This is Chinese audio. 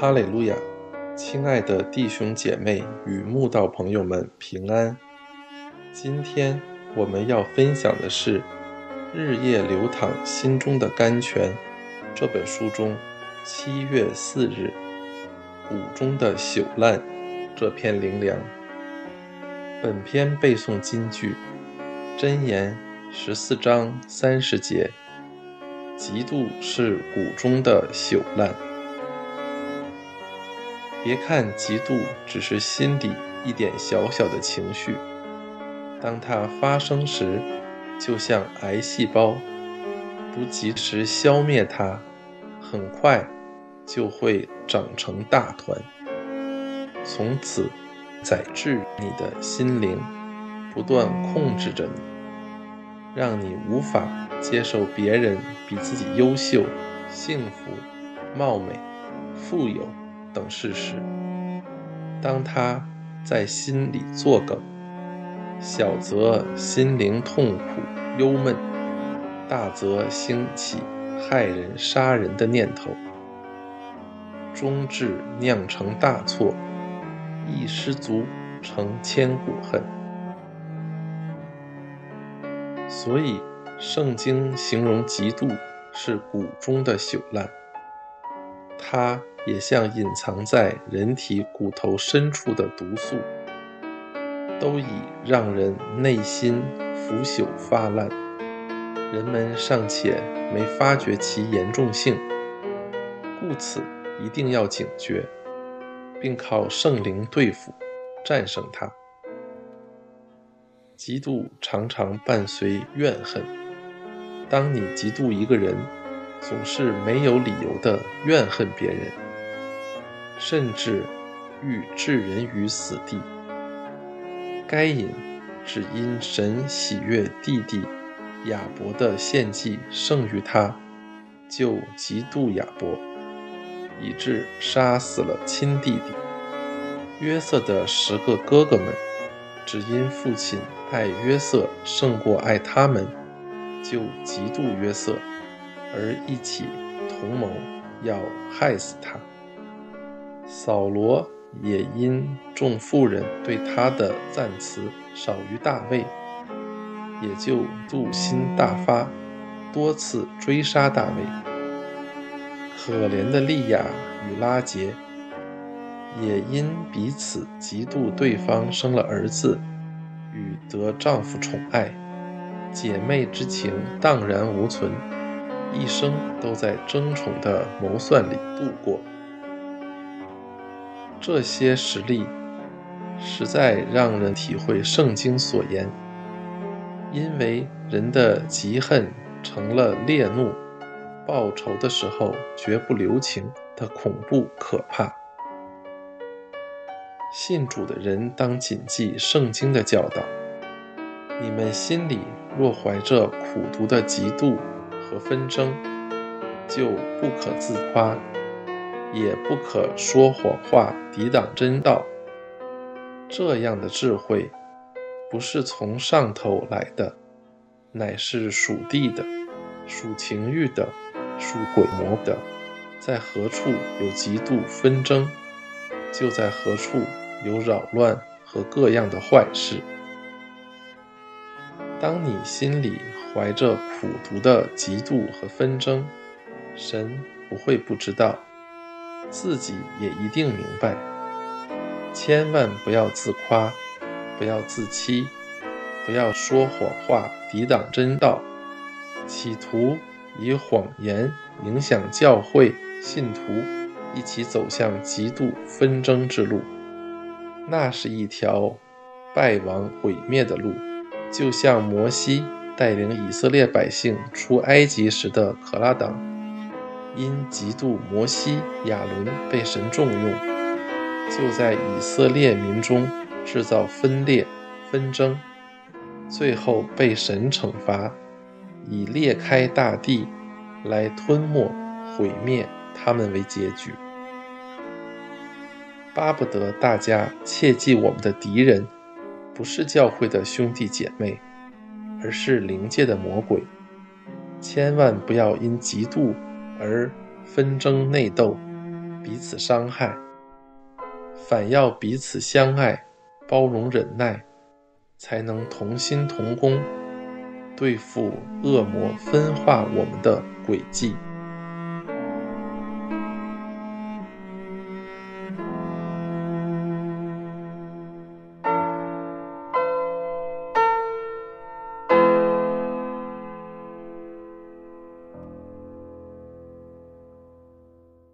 哈利路亚，亲爱的弟兄姐妹与慕道朋友们平安。今天我们要分享的是《日夜流淌心中的甘泉》这本书中七月四日“谷中的朽烂”这篇灵粮。本篇背诵金句：箴言十四章三十节，嫉妒是谷中的朽烂。别看嫉妒只是心底一点小小的情绪，当它发生时，就像癌细胞，不及时消灭它，很快就会长成大团，从此宰制你的心灵，不断控制着你，让你无法接受别人比自己优秀、幸福、貌美、富有。等事实，当他在心里作梗，小则心灵痛苦忧闷，大则兴起害人杀人的念头，终至酿成大错，一失足成千古恨。所以，圣经形容嫉妒是谷中的朽烂，它。也像隐藏在人体骨头深处的毒素，都已让人内心腐朽发烂，人们尚且没发觉其严重性，故此一定要警觉，并靠圣灵对付，战胜它。嫉妒常常伴随怨恨，当你嫉妒一个人，总是没有理由的怨恨别人。甚至欲置人于死地。该隐只因神喜悦弟弟亚伯的献祭胜于他，就嫉妒亚伯，以致杀死了亲弟弟。约瑟的十个哥哥们只因父亲爱约瑟胜过爱他们，就嫉妒约瑟，而一起同谋要害死他。扫罗也因众妇人对他的赞词少于大卫，也就妒心大发，多次追杀大卫。可怜的利亚与拉杰也因彼此嫉妒对方生了儿子，与得丈夫宠爱，姐妹之情荡然无存，一生都在争宠的谋算里度过。这些实例实在让人体会圣经所言：因为人的嫉恨成了烈怒，报仇的时候绝不留情的恐怖可怕。信主的人当谨记圣经的教导：你们心里若怀着苦毒的嫉妒和纷争，就不可自夸。也不可说谎话抵挡真道。这样的智慧，不是从上头来的，乃是属地的、属情欲的、属鬼魔的。在何处有极度纷争，就在何处有扰乱和各样的坏事。当你心里怀着苦毒的嫉妒和纷争，神不会不知道。自己也一定明白，千万不要自夸，不要自欺，不要说谎话抵挡真道，企图以谎言影响教会信徒，一起走向极度纷争之路。那是一条败亡毁灭的路，就像摩西带领以色列百姓出埃及时的可拉党。因嫉妒摩西、亚伦被神重用，就在以色列民中制造分裂、纷争，最后被神惩罚，以裂开大地来吞没、毁灭他们为结局。巴不得大家切记，我们的敌人不是教会的兄弟姐妹，而是灵界的魔鬼。千万不要因嫉妒。而纷争内斗，彼此伤害，反要彼此相爱、包容忍耐，才能同心同工，对付恶魔分化我们的诡计。